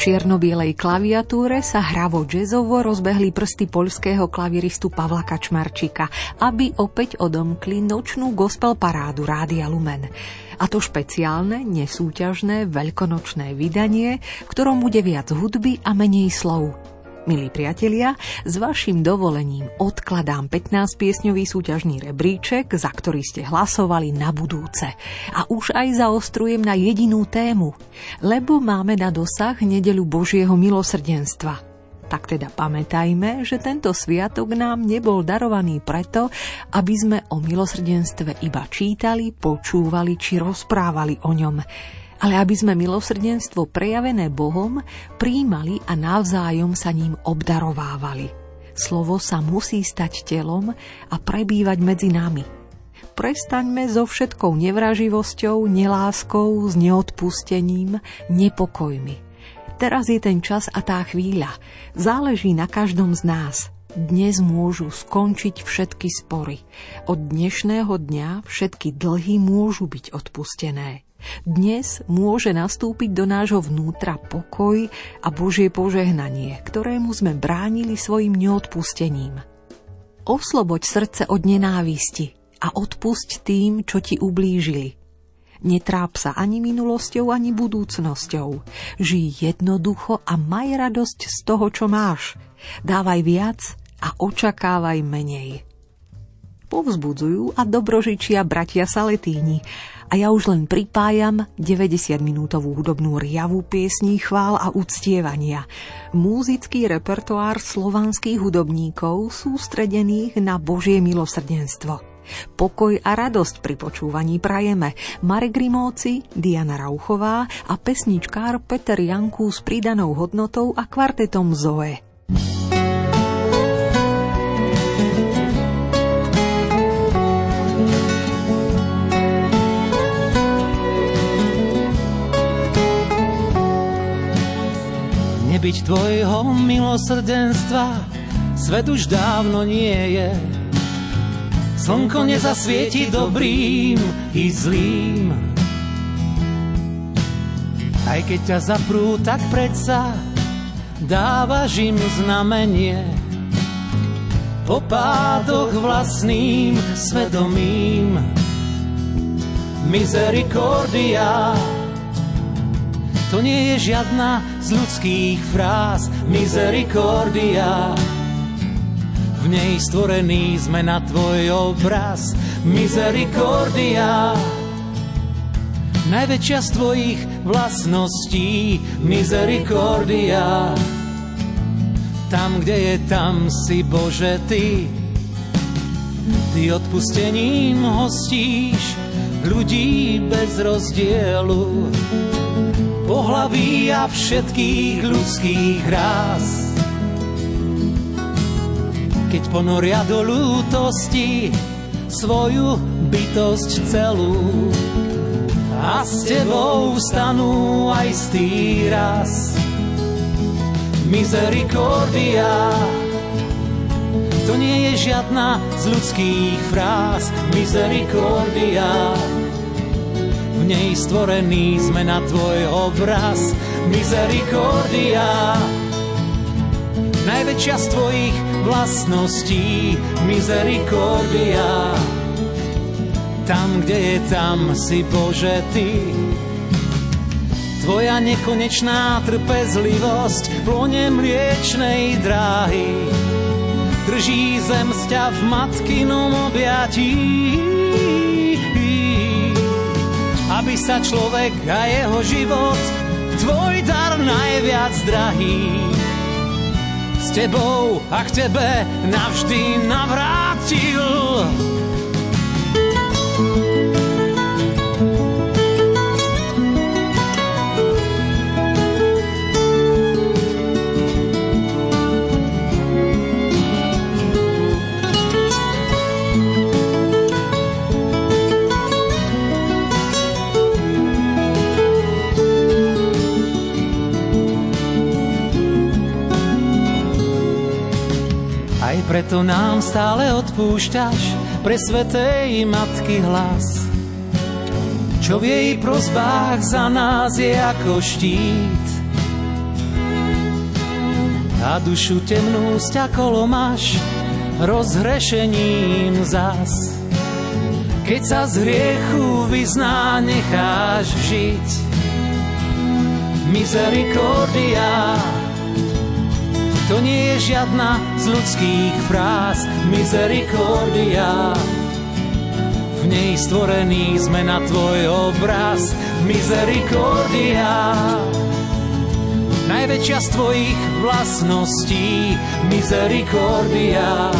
Čierno-bielej klaviatúre sa hravo jazzovo rozbehli prsty poľského klaviristu Pavla Kačmarčika, aby opäť odomkli nočnú gospel parádu Rádia Lumen. A to špeciálne, nesúťažné, veľkonočné vydanie, v ktorom bude viac hudby a menej slov. Milí priatelia, s vašim dovolením odkladám 15-piesňový súťažný rebríček, za ktorý ste hlasovali na budúce. A už aj zaostrujem na jedinú tému, lebo máme na dosah nedelu Božieho milosrdenstva. Tak teda pamätajme, že tento sviatok nám nebol darovaný preto, aby sme o milosrdenstve iba čítali, počúvali či rozprávali o ňom ale aby sme milosrdenstvo prejavené Bohom príjmali a navzájom sa ním obdarovávali. Slovo sa musí stať telom a prebývať medzi nami. Prestaňme so všetkou nevraživosťou, neláskou, s neodpustením, nepokojmi. Teraz je ten čas a tá chvíľa. Záleží na každom z nás – dnes môžu skončiť všetky spory. Od dnešného dňa všetky dlhy môžu byť odpustené. Dnes môže nastúpiť do nášho vnútra pokoj a Božie požehnanie, ktorému sme bránili svojim neodpustením. Osloboď srdce od nenávisti a odpusť tým, čo ti ublížili. Netráp sa ani minulosťou, ani budúcnosťou. Žij jednoducho a maj radosť z toho, čo máš. Dávaj viac a očakávaj menej. Povzbudzujú a dobrožičia bratia Saletíni a ja už len pripájam 90-minútovú hudobnú riavu piesní chvál a uctievania. Múzický repertoár slovanských hudobníkov sústredených na Božie milosrdenstvo. Pokoj a radosť pri počúvaní prajeme Marek Grimovci, Diana Rauchová a pesničkár Peter Janku s pridanou hodnotou a kvartetom Zoe. Nebyť tvojho milosrdenstva, svet už dávno nie je. Slnko nezasvieti dobrým i zlým. Aj keď ťa zaprú, tak predsa dávaš im znamenie. Po pádoch vlastným svedomím. Misericordia to nie je žiadna z ľudských fráz, misericordia. V nej stvorený sme na tvoj obraz, misericordia. Najväčšia z tvojich vlastností, misericordia. Tam, kde je, tam si Bože Ty. Ty odpustením hostíš ľudí bez rozdielu pohlaví a všetkých ľudských rás. Keď ponoria do lútosti svoju bytosť celú a s tebou vstanú aj z raz. Misericordia, to nie je žiadna z ľudských fráz. Misericordia, nej stvorený sme na tvoj obraz. Misericordia, najväčšia z tvojich vlastností. Misericordia, tam, kde je tam, si Bože Ty. Tvoja nekonečná trpezlivosť plonie mliečnej dráhy. Drží zem sťa v matkinom objatí aby sa človek a jeho život tvoj dar najviac drahý s tebou a k tebe navždy navrátil. Preto nám stále odpúšťaš pre svetej matky hlas. Čo v jej prozbách za nás je ako štít. a dušu temnú sťakolo máš rozhrešením zas. Keď sa z hriechu vyzná, necháš žiť. Misericordia, to nie je žiadna z ľudských fráz. Misericordia, v nej stvorený sme na tvoj obraz. Misericordia, najväčšia z tvojich vlastností, misericordia.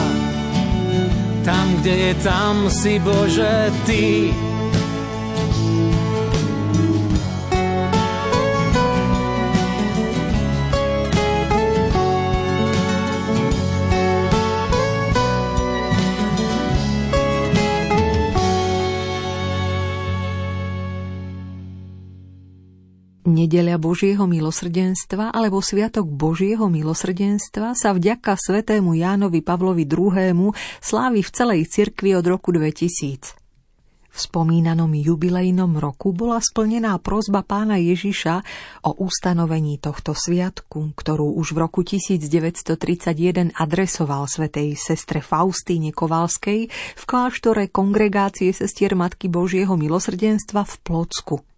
Tam, kde je, tam si Bože Ty. Nedeľa Božieho milosrdenstva alebo Sviatok Božieho milosrdenstva sa vďaka svetému Jánovi Pavlovi II. slávi v celej cirkvi od roku 2000. V spomínanom jubilejnom roku bola splnená prozba pána Ježiša o ustanovení tohto sviatku, ktorú už v roku 1931 adresoval svetej sestre Faustíne Kovalskej v kláštore Kongregácie sestier Matky Božieho milosrdenstva v Plocku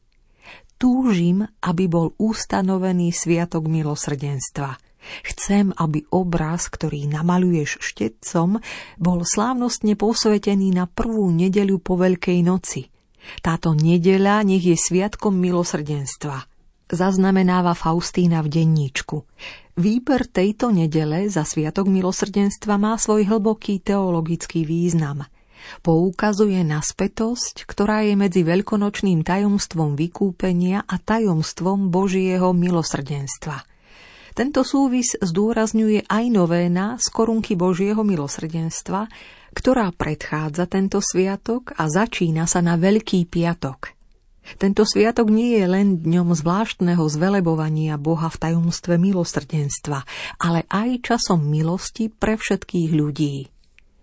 túžim, aby bol ustanovený sviatok milosrdenstva. Chcem, aby obraz, ktorý namaluješ štetcom, bol slávnostne posvetený na prvú nedeľu po Veľkej noci. Táto nedeľa nech je sviatkom milosrdenstva. Zaznamenáva Faustína v denníčku. Výber tejto nedele za sviatok milosrdenstva má svoj hlboký teologický význam – Poukazuje na spätosť, ktorá je medzi veľkonočným tajomstvom vykúpenia a tajomstvom Božieho milosrdenstva. Tento súvis zdôrazňuje aj novéna z korunky Božieho milosrdenstva, ktorá predchádza tento sviatok a začína sa na Veľký piatok. Tento sviatok nie je len dňom zvláštneho zvelebovania Boha v tajomstve milosrdenstva, ale aj časom milosti pre všetkých ľudí.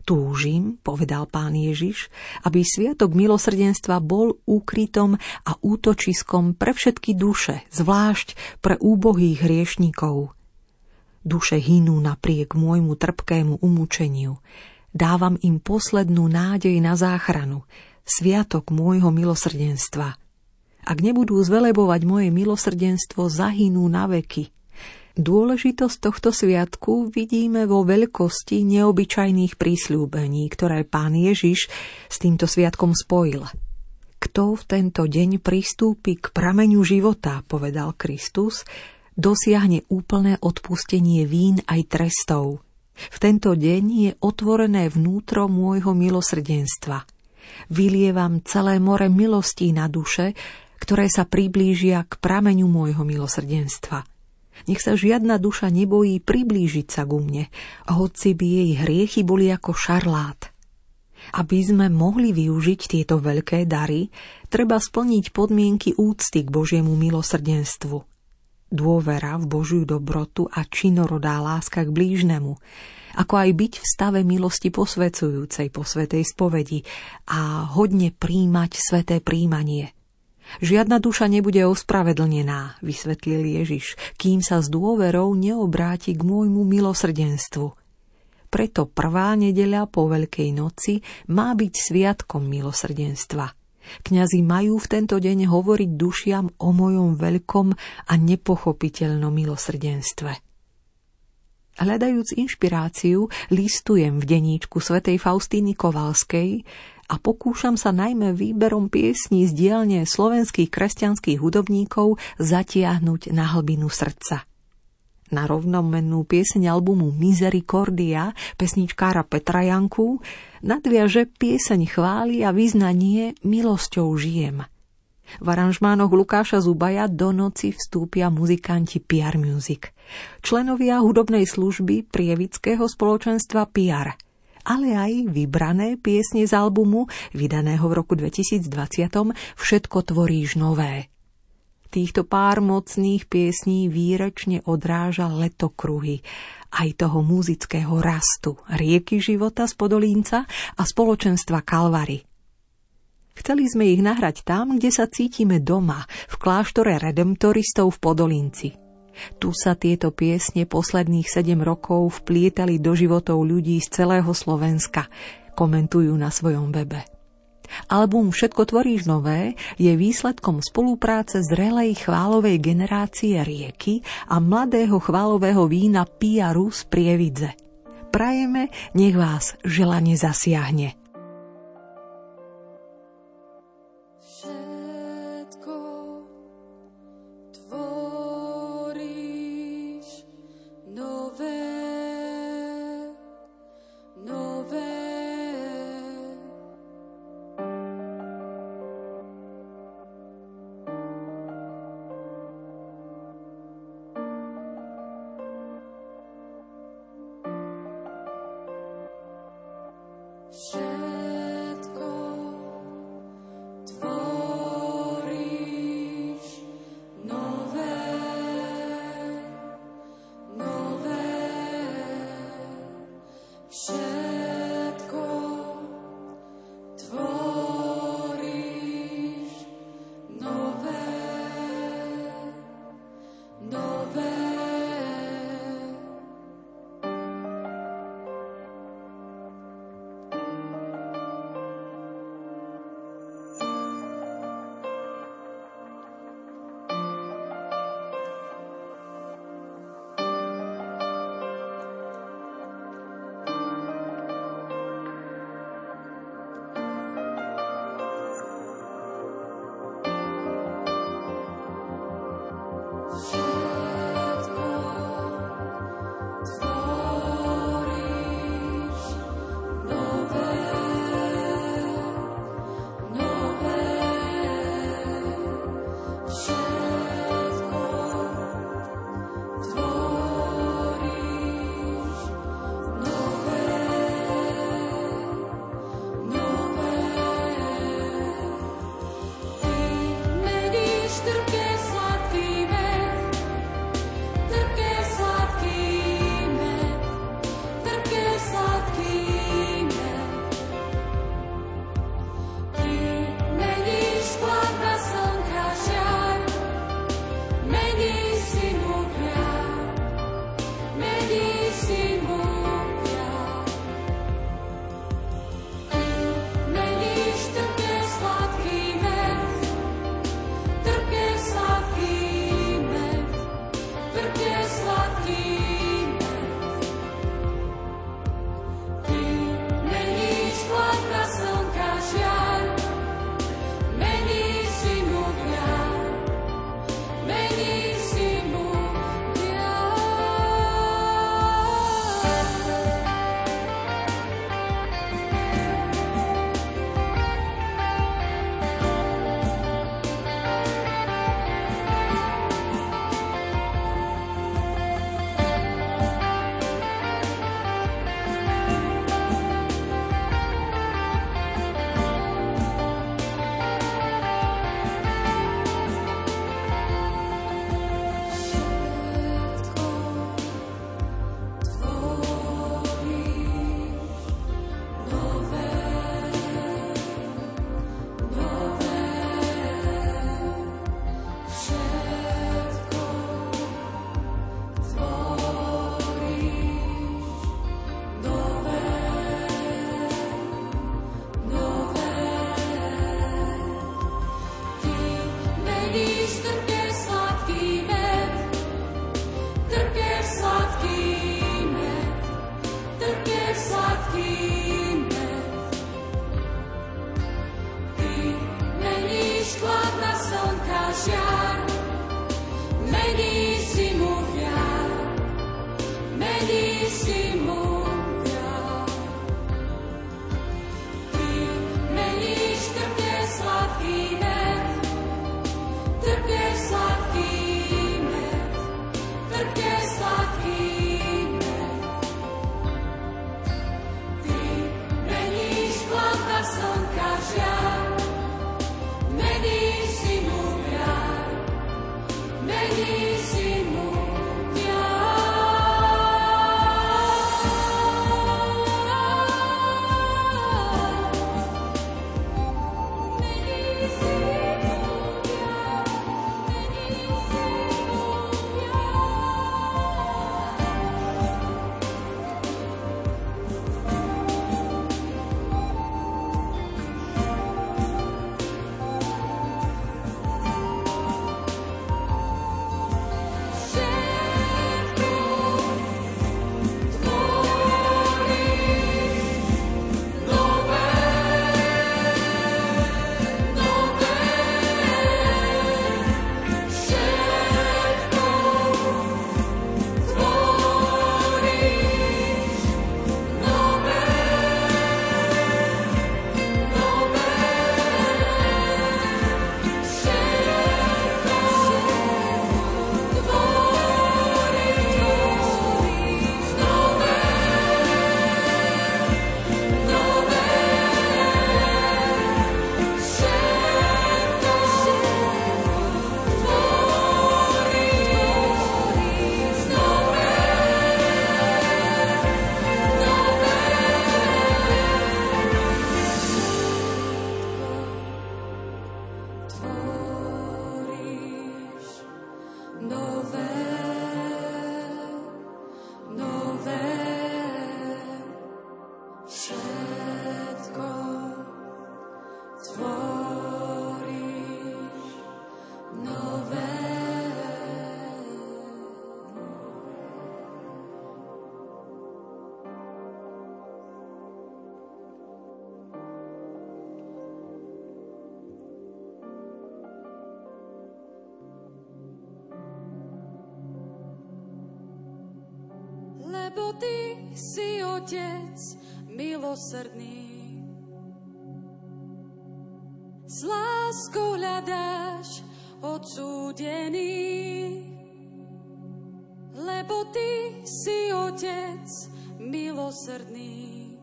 Túžim, povedal pán Ježiš, aby sviatok milosrdenstva bol úkrytom a útočiskom pre všetky duše, zvlášť pre úbohých hriešnikov. Duše hynú napriek môjmu trpkému umúčeniu. Dávam im poslednú nádej na záchranu, sviatok môjho milosrdenstva. Ak nebudú zvelebovať moje milosrdenstvo, zahynú na veky – Dôležitosť tohto sviatku vidíme vo veľkosti neobyčajných prísľúbení, ktoré pán Ježiš s týmto sviatkom spojil. Kto v tento deň pristúpi k prameňu života, povedal Kristus, dosiahne úplné odpustenie vín aj trestov. V tento deň je otvorené vnútro môjho milosrdenstva. Vylievam celé more milostí na duše, ktoré sa priblížia k prameňu môjho milosrdenstva. Nech sa žiadna duša nebojí priblížiť sa ku mne, hoci by jej hriechy boli ako šarlát. Aby sme mohli využiť tieto veľké dary, treba splniť podmienky úcty k Božiemu milosrdenstvu. Dôvera v Božiu dobrotu a činorodá láska k blížnemu, ako aj byť v stave milosti posvecujúcej po svetej spovedi a hodne príjmať sveté príjmanie – Žiadna duša nebude ospravedlnená, vysvetlil Ježiš, kým sa s dôverou neobráti k môjmu milosrdenstvu. Preto prvá nedeľa po Veľkej noci má byť sviatkom milosrdenstva. Kňazi majú v tento deň hovoriť dušiam o mojom veľkom a nepochopiteľnom milosrdenstve. Hľadajúc inšpiráciu, listujem v deníčku svätej Faustíny Kovalskej, a pokúšam sa najmä výberom piesní z dielne slovenských kresťanských hudobníkov zatiahnuť na hlbinu srdca. Na rovnomennú pieseň albumu Misericordia pesničkára Petra Janku nadviaže pieseň chvály a vyznanie Milosťou žijem. V aranžmánoch Lukáša Zubaja do noci vstúpia muzikanti PR Music. Členovia hudobnej služby prievického spoločenstva PR – ale aj vybrané piesne z albumu, vydaného v roku 2020, Všetko tvoríš nové. Týchto pár mocných piesní výrečne odráža letokruhy, aj toho muzického rastu, rieky života z Podolínca a spoločenstva Kalvary. Chceli sme ich nahrať tam, kde sa cítime doma, v kláštore redemptoristov v Podolínci – Tu sa tieto piesne posledných sedem rokov vplietali do životov ľudí z celého Slovenska, komentujú na svojom webe. Album Všetko tvoríš nové je výsledkom spolupráce zrelej chválovej generácie Rieky a mladého chválového vína Pia Rus Prievidze. Prajeme, nech vás želanie zasiahne. Milosrdný. S láskou hľadáš odsúdený, lebo ty si otec milosrdný.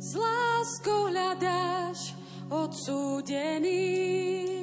S láskou hľadáš odsúdený.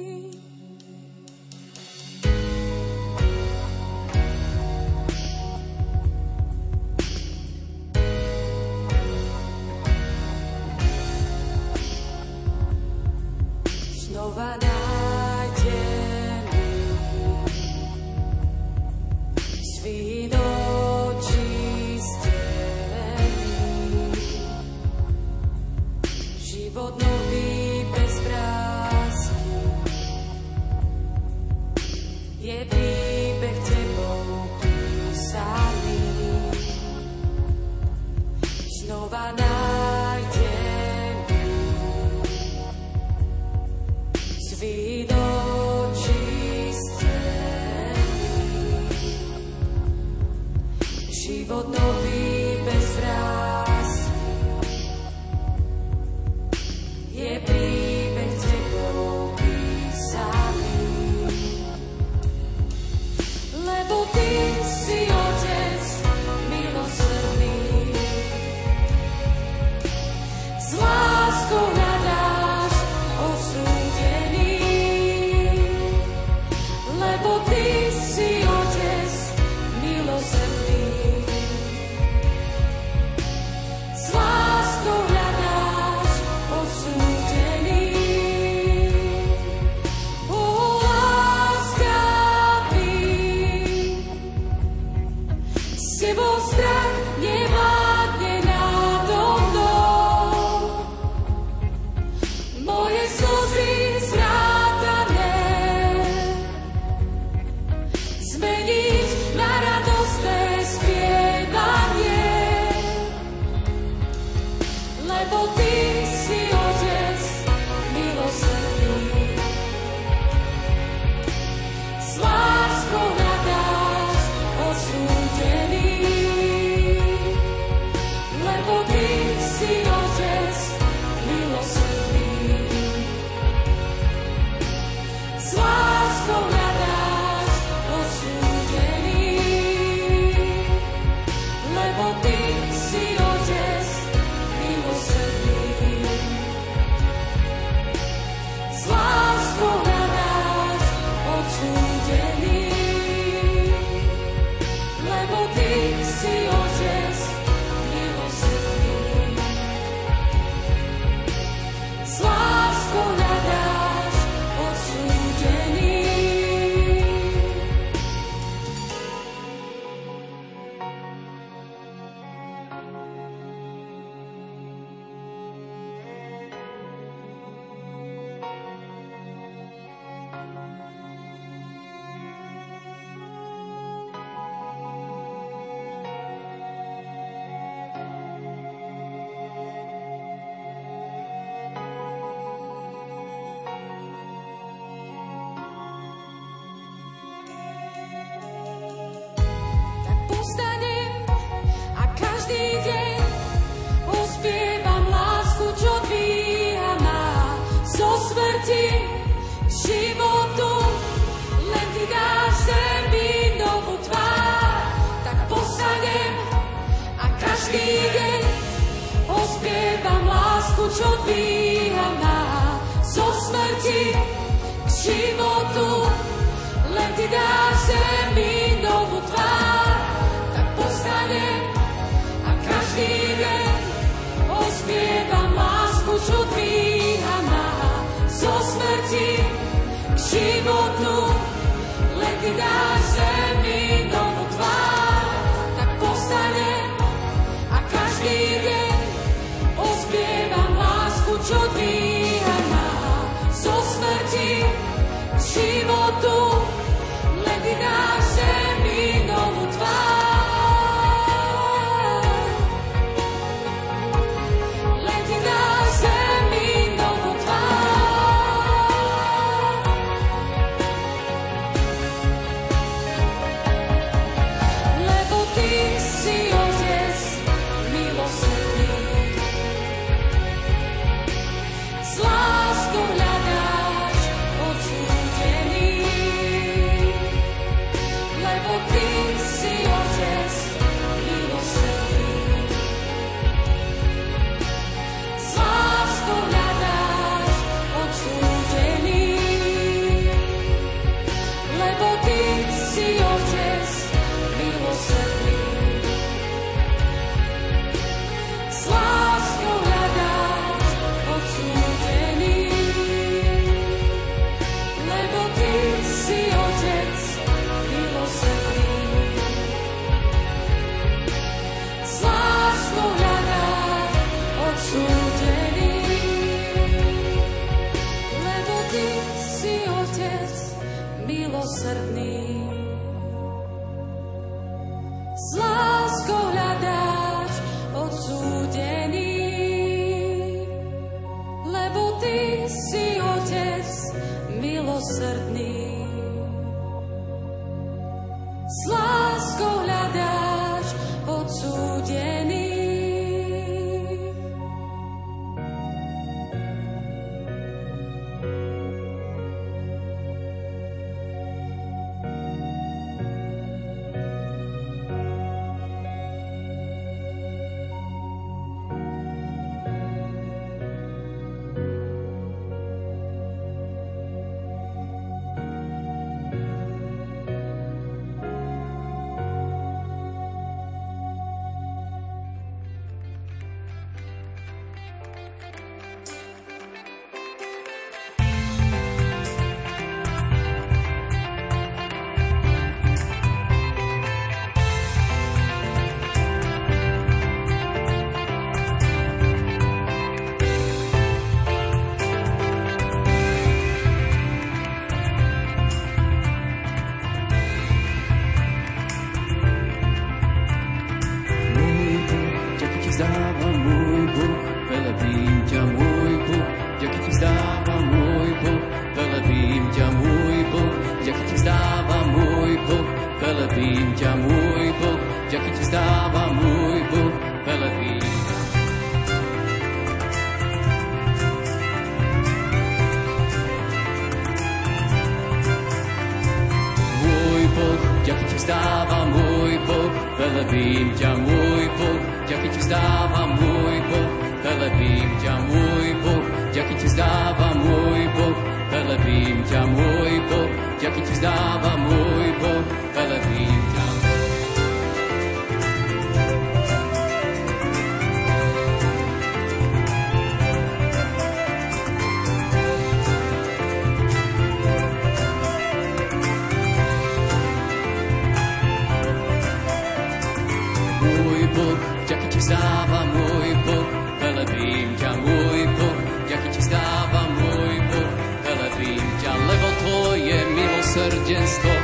Milosrdenstvo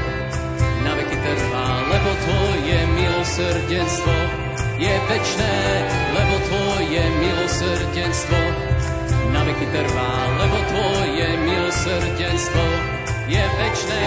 na veky trvá, lebo Tvoje milosrdenstvo je večné, lebo Tvoje milosrdenstvo na veky trvá, lebo Tvoje milosrdenstvo je večné,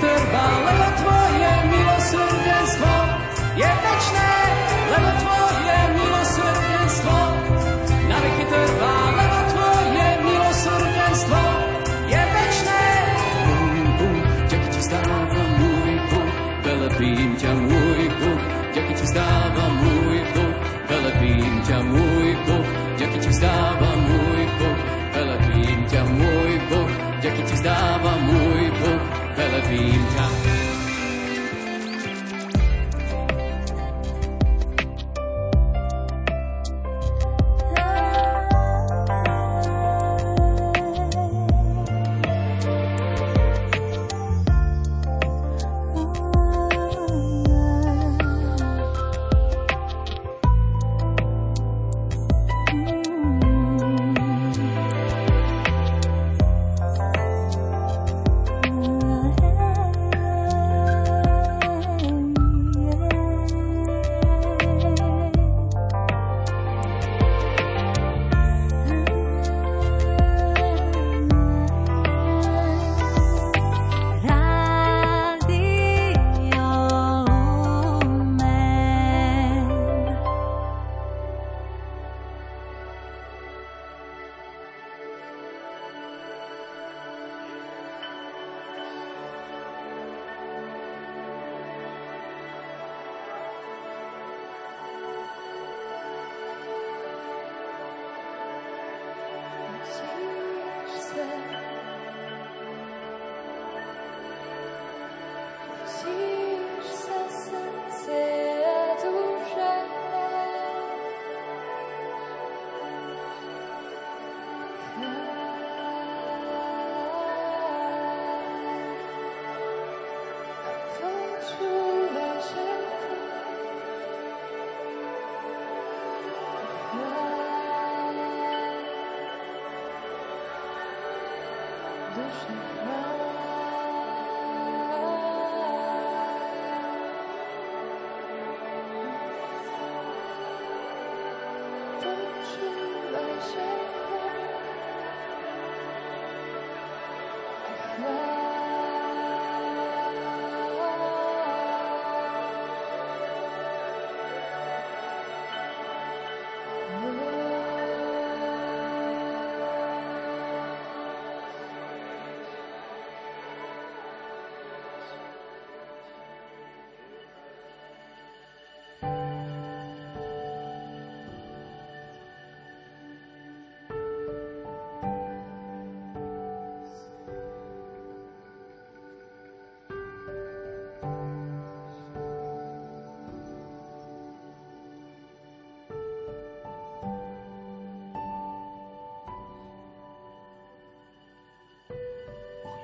trvá, lebo Tvoje milosrdenstvo je večné,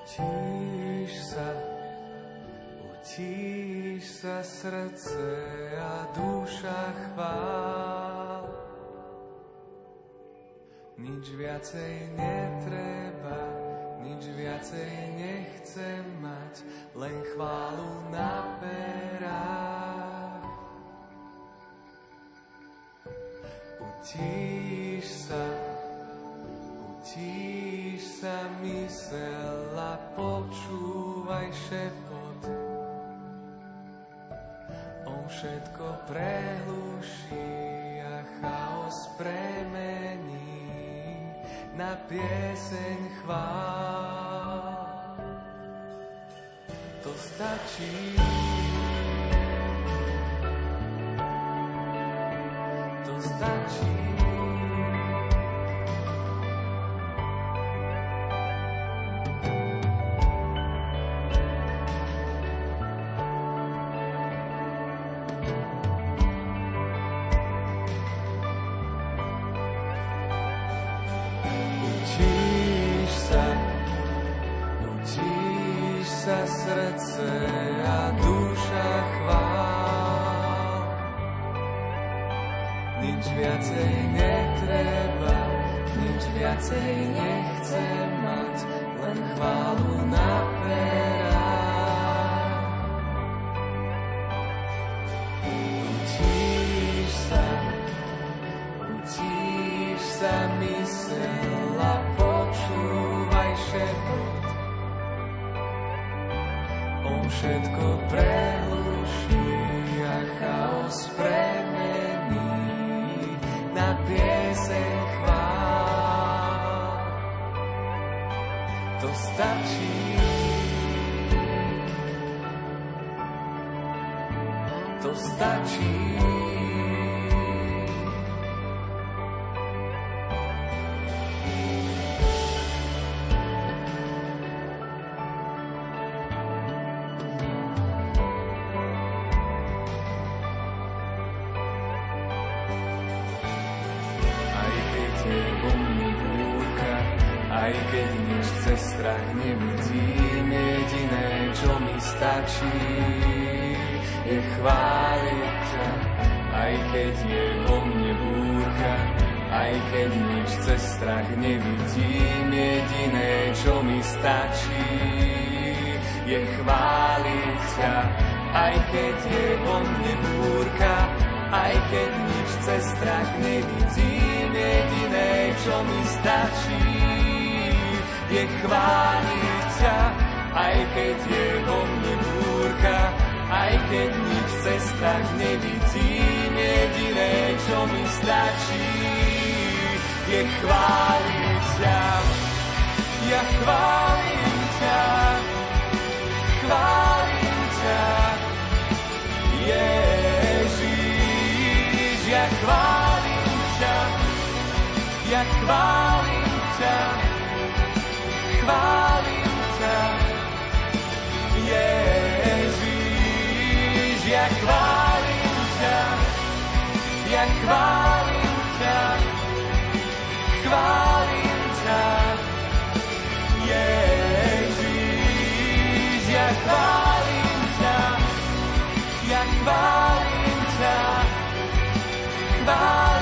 Utíš sa, utíš sa srdce a duša chvál. Nič viacej netreba, nič viacej nechcem mať, len chválu na perách. Utíš sa, utíš sa mysel a šepot. On všetko prehluší a chaos premení na pieseň chvál. To stačí. To stačí. Utíš sa, utíš sa srdce a duša chvál. Nič viacej netreba, nič viacej nechcem mať, len chválu na perách. Všetko prehluší a chaos premení na pieseň chvál. To stačí. To stačí. Strach nevidím, jediné, čo mi stačí, je chváliť ťa. Aj keď je vo mne búrka, aj keď nič cez strach nevidím, jediné, čo mi stačí, je chváliť ťa. Aj keď je vo mne búrka, aj keď nič cez strach nevidím, jediné, čo mi stačí, je chváliť ťa. Aj keď je vo mne búrka, aj keď nič cez strach nevidím, jediné, čo mi stačí, je chváliť ťa. Ja chválim ťa, chválim ťa, Ježiš, ja chválim ťa, ja chválim chválim ťa, Ježiš, ja chválim ťa, ja chválim ťa, chválim ťa, Ježiš, ja chválim ťa, ja chválim ťa, chválim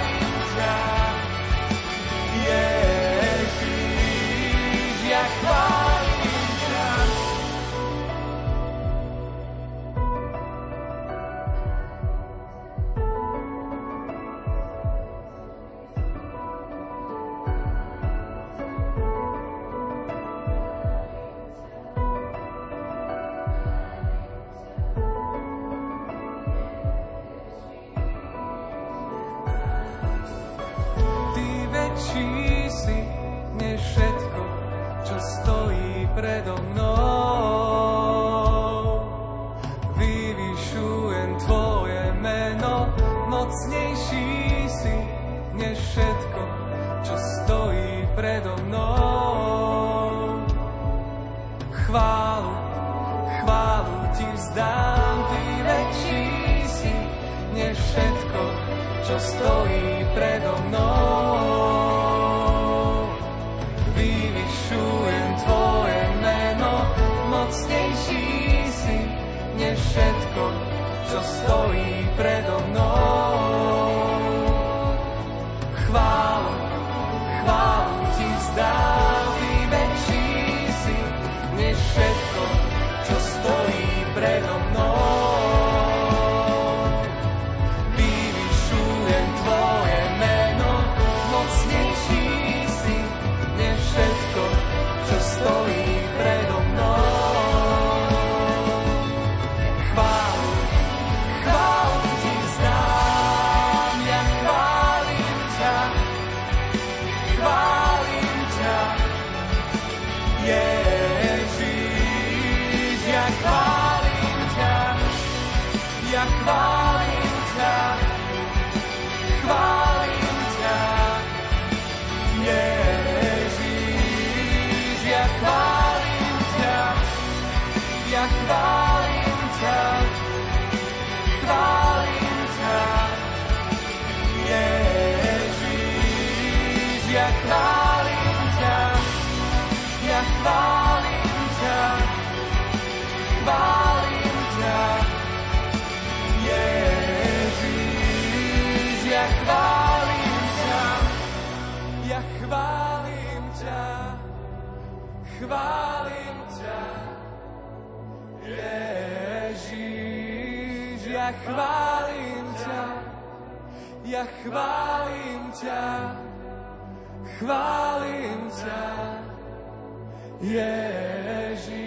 Ježíš,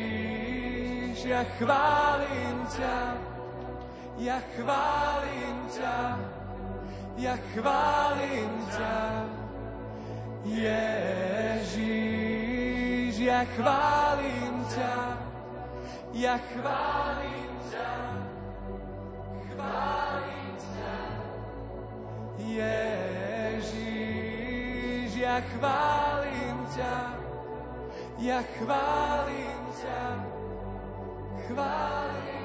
ja chválim ťa, ja chválim ťa, ja chválim ťa. Ježíš, ja chválim ťa, ja chválim ťa, chválim ťa. Ježíš, ja chválim ťa ja chválim ťa, chválim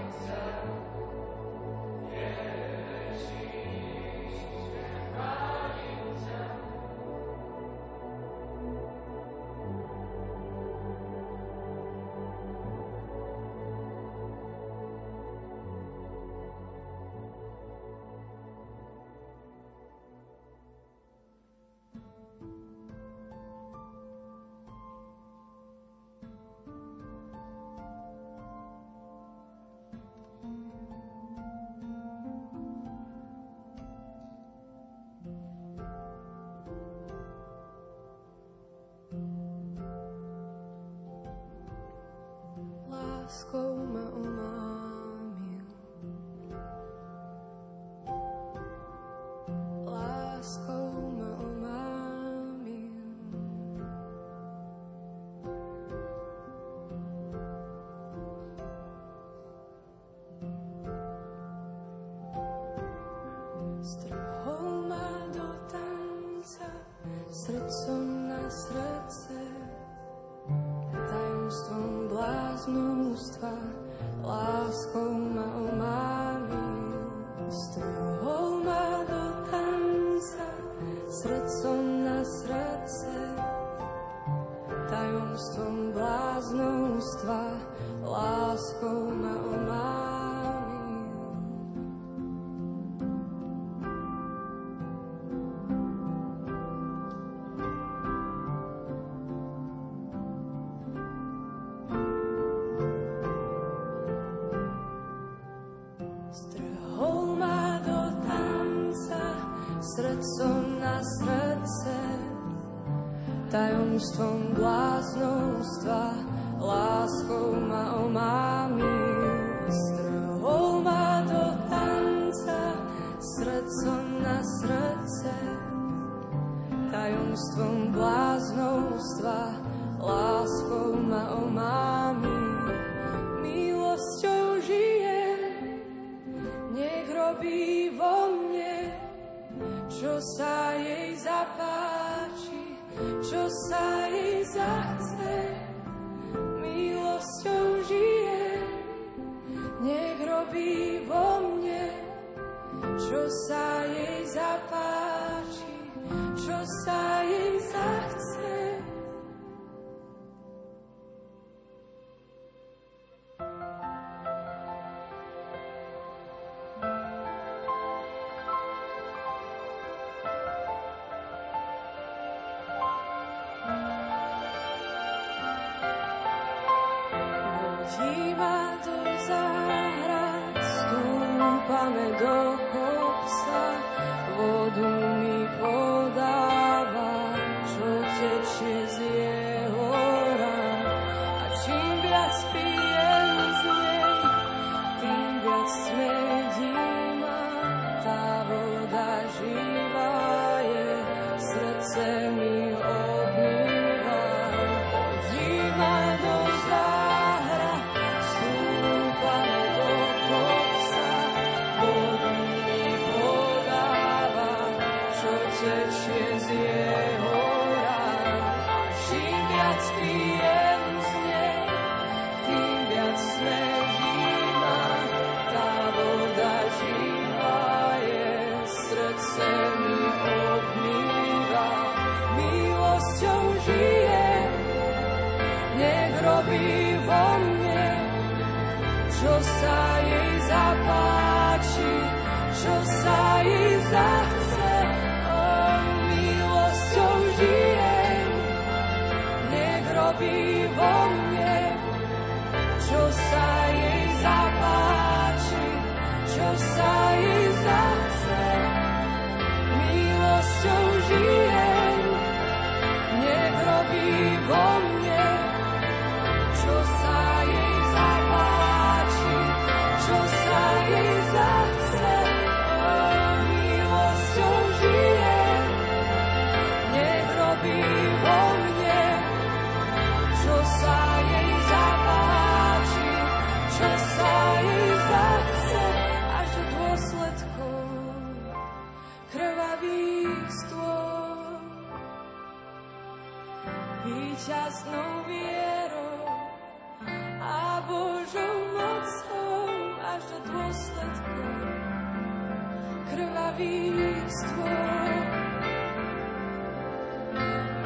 krvavý stôl.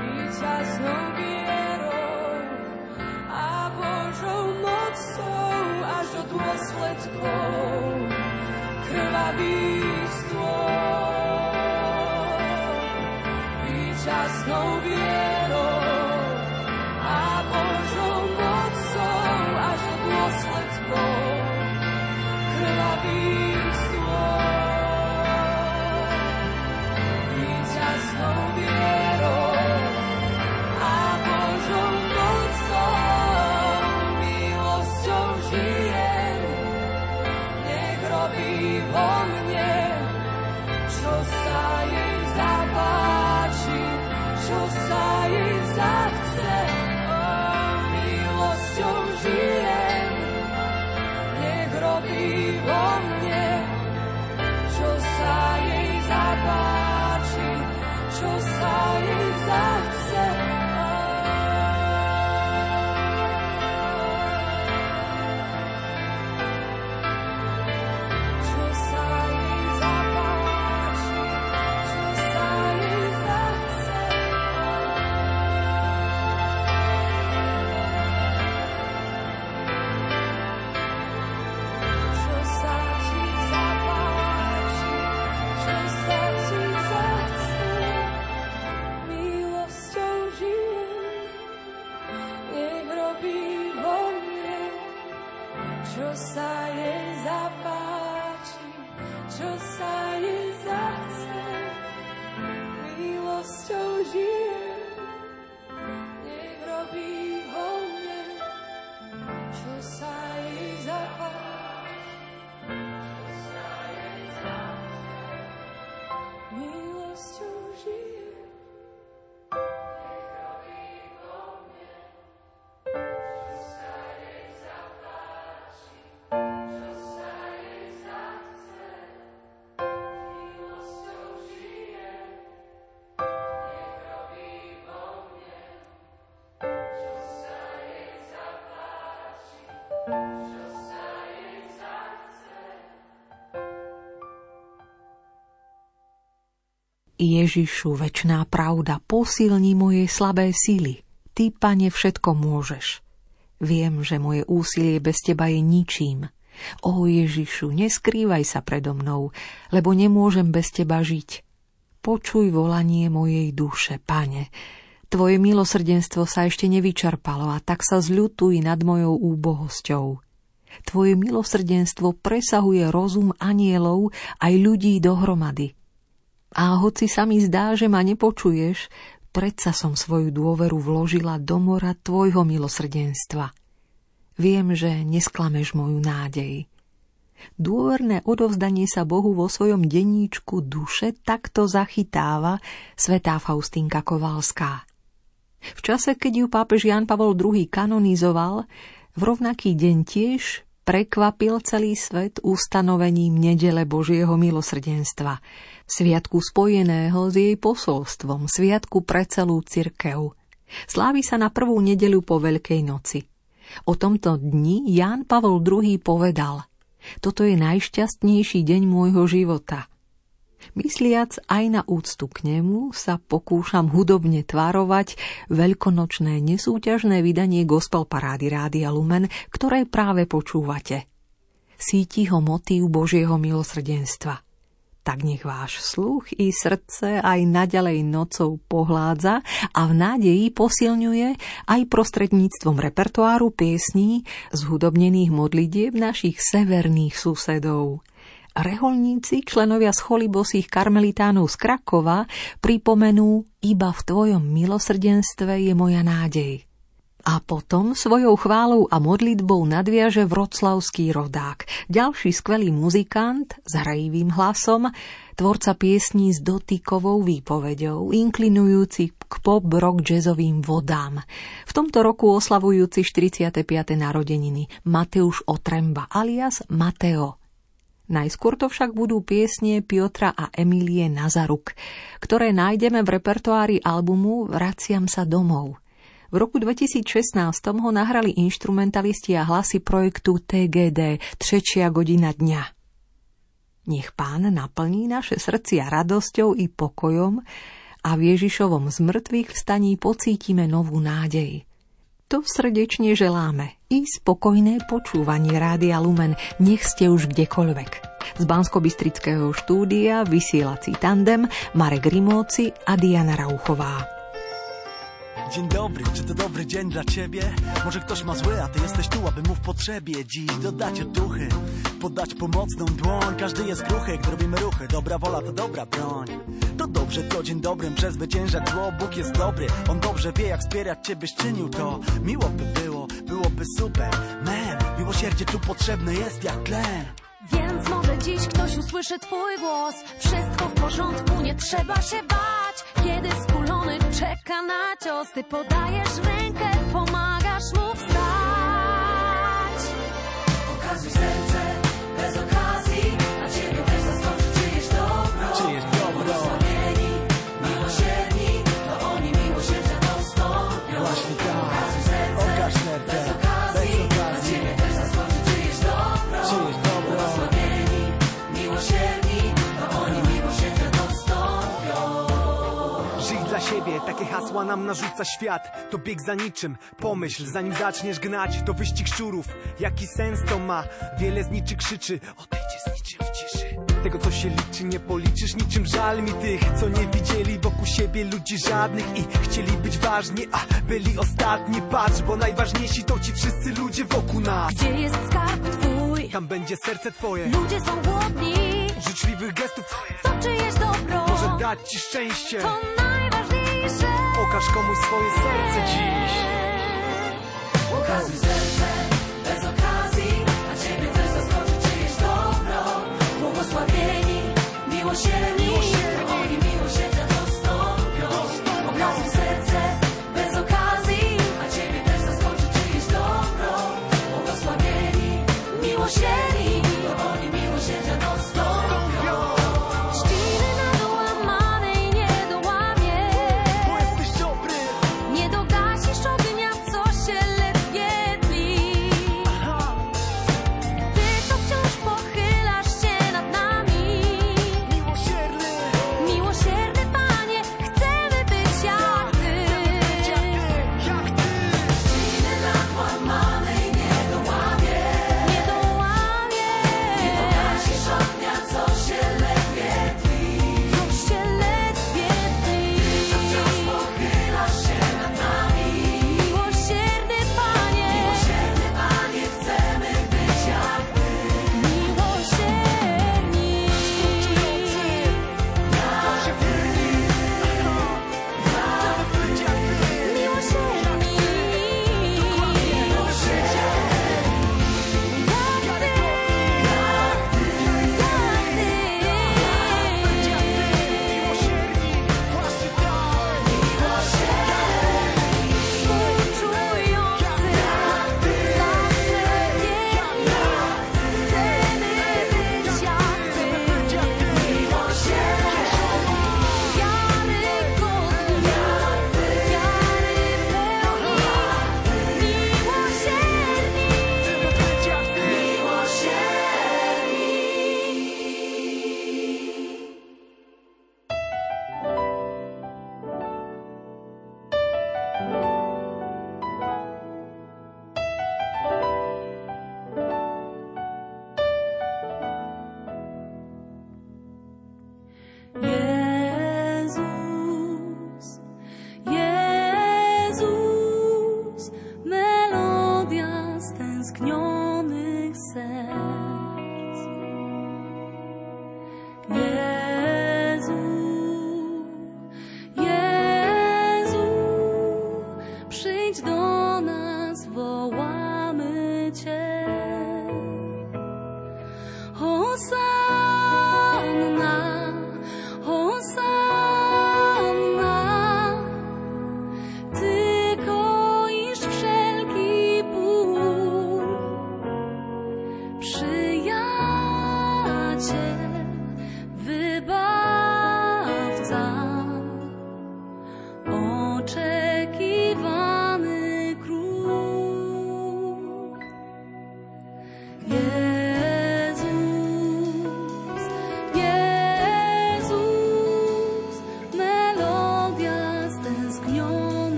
Výťaznou vierou a Božou mocou až do dôsledkov krvavý stôl. Výťaznou Ježišu, večná pravda, posilni moje slabé sily. Ty, pane, všetko môžeš. Viem, že moje úsilie bez teba je ničím. O Ježišu, neskrývaj sa predo mnou, lebo nemôžem bez teba žiť. Počuj volanie mojej duše, pane. Tvoje milosrdenstvo sa ešte nevyčerpalo a tak sa zľutuj nad mojou úbohosťou. Tvoje milosrdenstvo presahuje rozum anielov aj ľudí dohromady. A hoci sa mi zdá, že ma nepočuješ, predsa som svoju dôveru vložila do mora tvojho milosrdenstva. Viem, že nesklameš moju nádej. Dôverné odovzdanie sa Bohu vo svojom denníčku duše takto zachytáva svetá Faustínka Kovalská. V čase, keď ju pápež Jan Pavol II kanonizoval, v rovnaký deň tiež prekvapil celý svet ustanovením nedele Božieho milosrdenstva, sviatku spojeného s jej posolstvom, sviatku pre celú cirkev. Slávi sa na prvú nedeľu po Veľkej noci. O tomto dni Ján Pavol II povedal Toto je najšťastnejší deň môjho života – Mysliac aj na úctu k nemu sa pokúšam hudobne tvárovať veľkonočné nesúťažné vydanie gospel parády Rádia Lumen, ktoré práve počúvate. Síti ho motív Božieho milosrdenstva. Tak nech váš sluch i srdce aj naďalej nocou pohládza a v nádeji posilňuje aj prostredníctvom repertoáru piesní z hudobnených modlitieb našich severných susedov – reholníci, členovia scholibosých karmelitánov z Krakova, pripomenú iba v tvojom milosrdenstve je moja nádej. A potom svojou chválou a modlitbou nadviaže vroclavský rodák, ďalší skvelý muzikant s hrajivým hlasom, tvorca piesní s dotykovou výpovedou, inklinujúci k pop rock jazzovým vodám. V tomto roku oslavujúci 45. narodeniny Mateuš Otremba alias Mateo. Najskôr to však budú piesnie Piotra a Emílie Nazaruk, ktoré nájdeme v repertoári albumu Vraciam sa domov. V roku 2016 ho nahrali instrumentalisti a hlasy projektu TGD Trečia godina dňa. Nech pán naplní naše srdcia radosťou i pokojom a v Ježišovom zmrtvých vstaní pocítime novú nádej. To srdečne želáme i spokojné počúvanie Rádia Lumen, nech ste už kdekoľvek. Z bansko štúdia vysielací tandem Marek Rimóci a Diana Rauchová. Dzień dobry, czy to dobry dzień dla ciebie? Może ktoś ma zły, a ty jesteś tu, aby mu w potrzebie. Dziś dodać otuchy, podać pomocną dłoń. Każdy jest kruchy, gdy robimy ruchy. Dobra wola to dobra broń. To dobrze, co dzień dobrym przezwyciężać zło. Bóg jest dobry, On dobrze wie, jak wspierać cię, byś czynił to. Miło by było, byłoby super. Man, miłosierdzie tu potrzebne jest jak tlen. Więc może dziś ktoś usłyszy twój głos. Wszystko w porządku, nie trzeba się bać. Kiedy skulony czeka na cios Ty podajesz rękę, pomagasz mu wstać. Pokazuj serce hasła nam narzuca świat. To bieg za niczym, pomyśl zanim zaczniesz gnać. To wyścig szczurów, jaki sens to ma? Wiele z niczy krzyczy, odejdzie z niczym w ciszy. Tego co się liczy nie policzysz niczym. Żal mi tych Co nie widzieli wokół siebie ludzi żadnych I chcieli być ważni, a byli ostatni. Patrz, bo najważniejsi to ci wszyscy ludzie wokół nas. Gdzie jest skarb twój? Tam będzie serce twoje. Ludzie są głodni. Życzliwych gestów. To czyjeś dobro? Może dać ci szczęście. To najważniejsze Pokaż komuś swoje serce dziś. Pokazuj serce bez okazji A ciebie też zaskoczy czyjeś dobro. Błogosławieni, miłosierni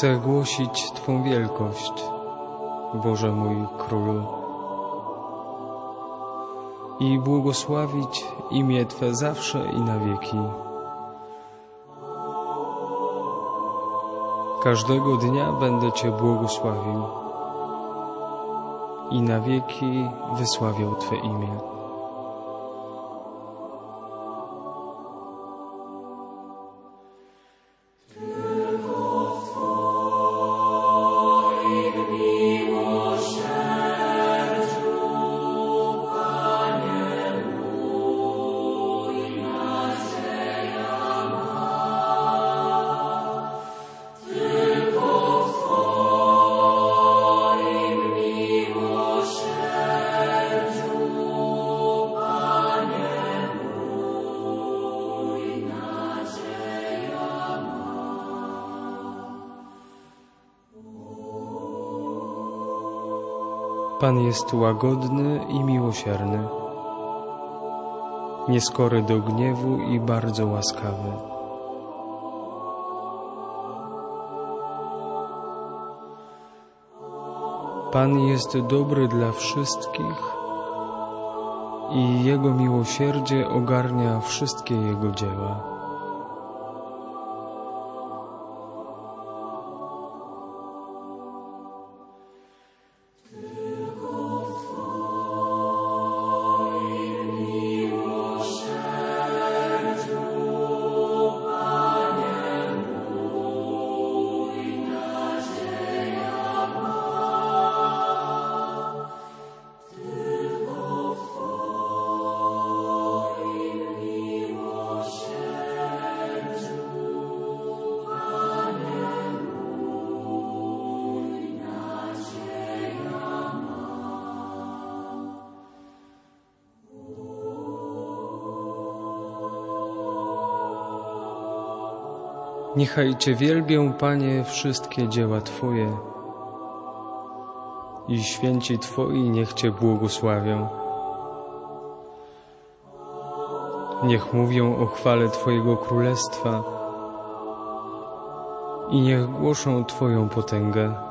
Chcę głosić Twą wielkość, Boże mój Królu, i błogosławić imię Twe zawsze i na wieki. Każdego dnia będę Cię błogosławił i na wieki wysławiał Twe imię. Jest łagodny i miłosierny, nieskory do gniewu i bardzo łaskawy. Pan jest dobry dla wszystkich i Jego miłosierdzie ogarnia wszystkie Jego dzieła. Niechaj Cię wielbią, Panie, wszystkie dzieła Twoje i święci Twoi niech Cię błogosławią. Niech mówią o chwale Twojego Królestwa i niech głoszą Twoją potęgę.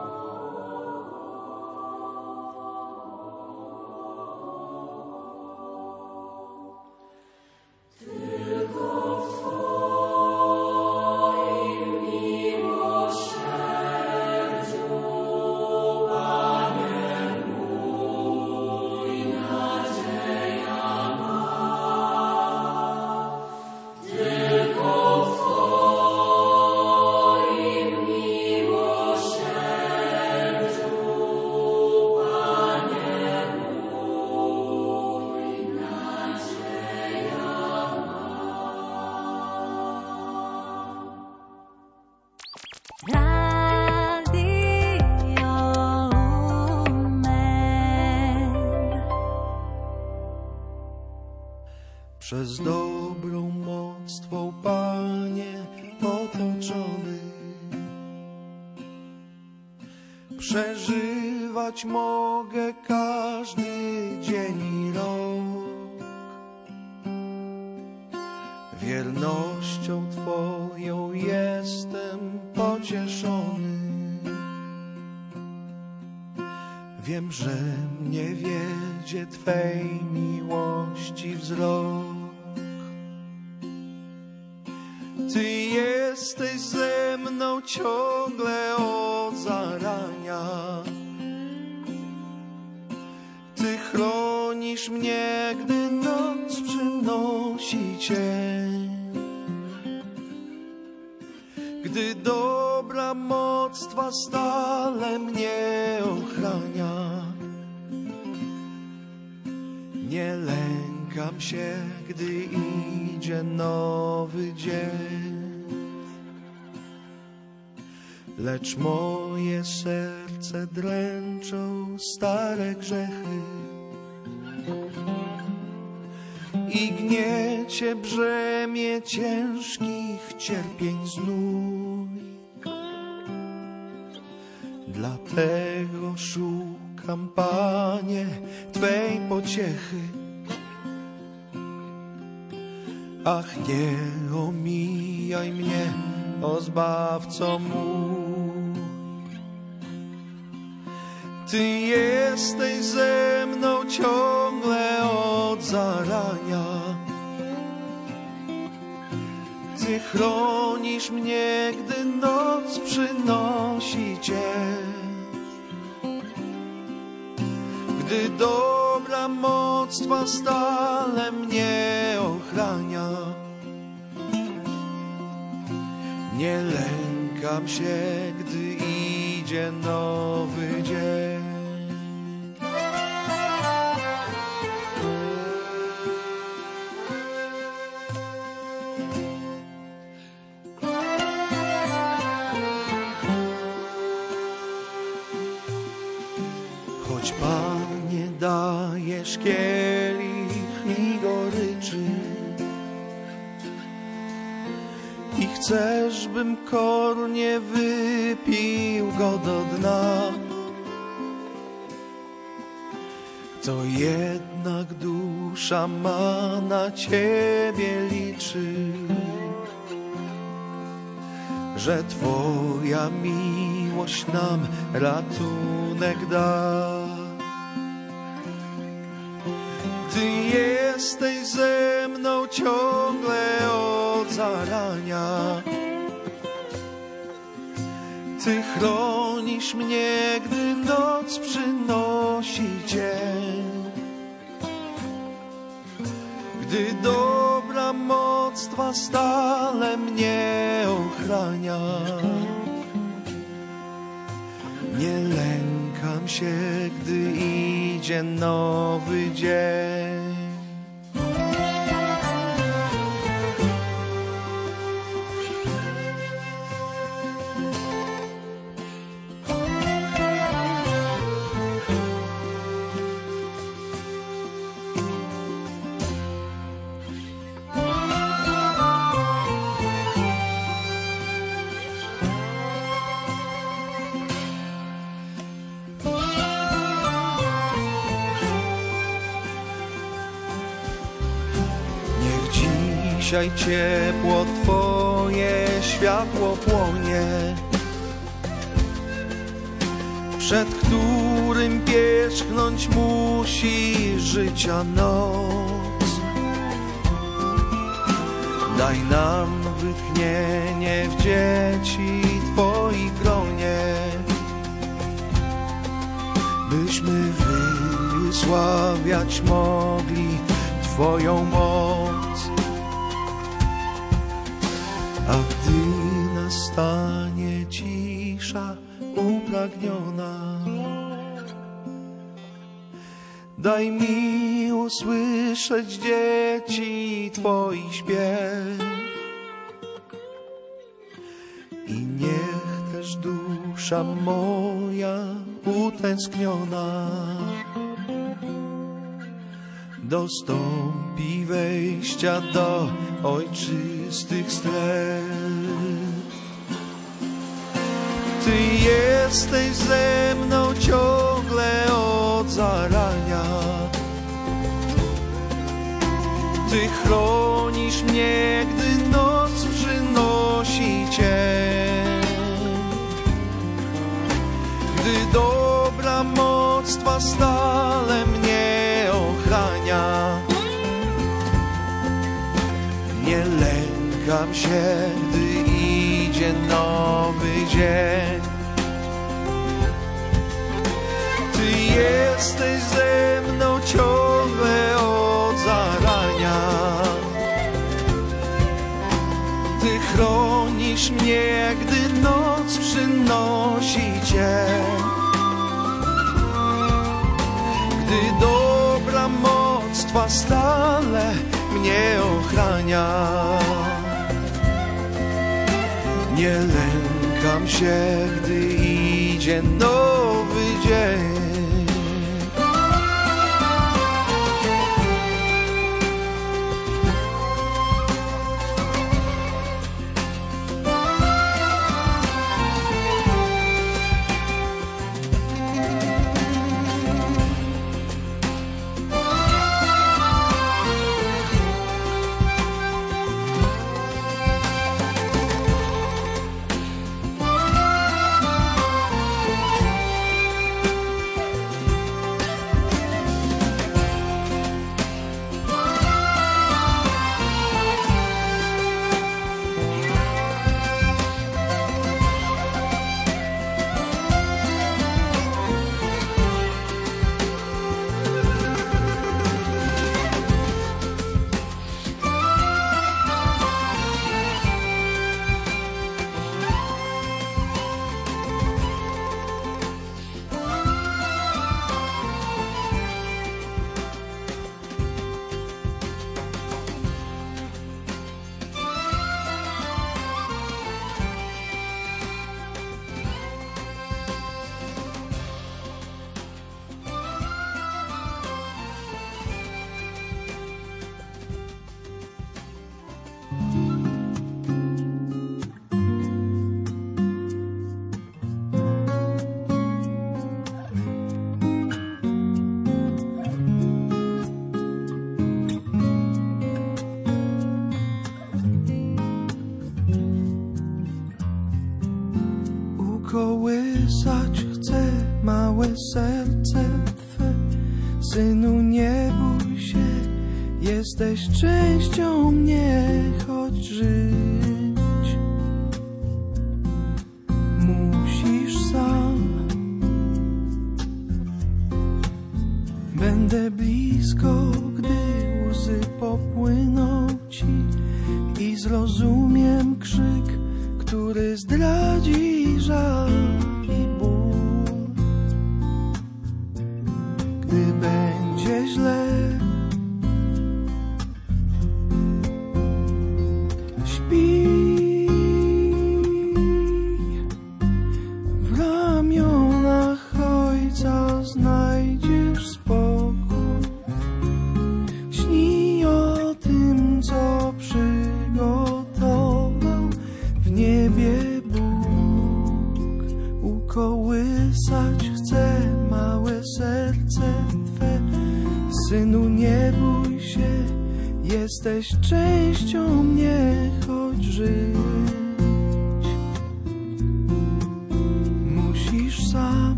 Choć Panie dajesz kielich mi goryczy i chcesz, bym kornie wypił go do dna. to jednak dusza ma na ciebie liczyć że Twoja miłość nam ratunek da. Jesteś ze mną ciągle od zarania. Ty chronisz mnie, gdy noc przynosi cień. Gdy dobra moc Twa stale mnie ochrania. Nie lękam się, gdy idzie nowy dzień. Dzisiaj ciepło Twoje światło płonie, przed którym pierzchnąć musi życia noc. Daj nam wytchnienie w dzieci Twoich gronie, byśmy wysławiać mogli Twoją moc. Nastanie cisza upragniona, daj mi usłyszeć dzieci Twoich śpiew. I niech też dusza moja utęskniona dostąpi wejścia do ojczystych stref. Ty jesteś ze mną ciągle od zarania. Ty chronisz mnie, gdy noc przynosi cień. Gdy dobra moc Twa stale mnie ochrania. Nie lękam się, gdy idzie nowy dzień. Jesteś ze mną ciągle od zarania. Ty chronisz mnie, gdy noc przynosi cień. Gdy dobra moc Twa stale mnie ochrania. Nie lękam się, gdy idzie nowy dzień. jesteś częścią mnie, choć żyć musisz sam. Będę blisko, gdy łzy popłyną ci i zrozumiem krzyk, który zdradzi żal.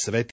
Svet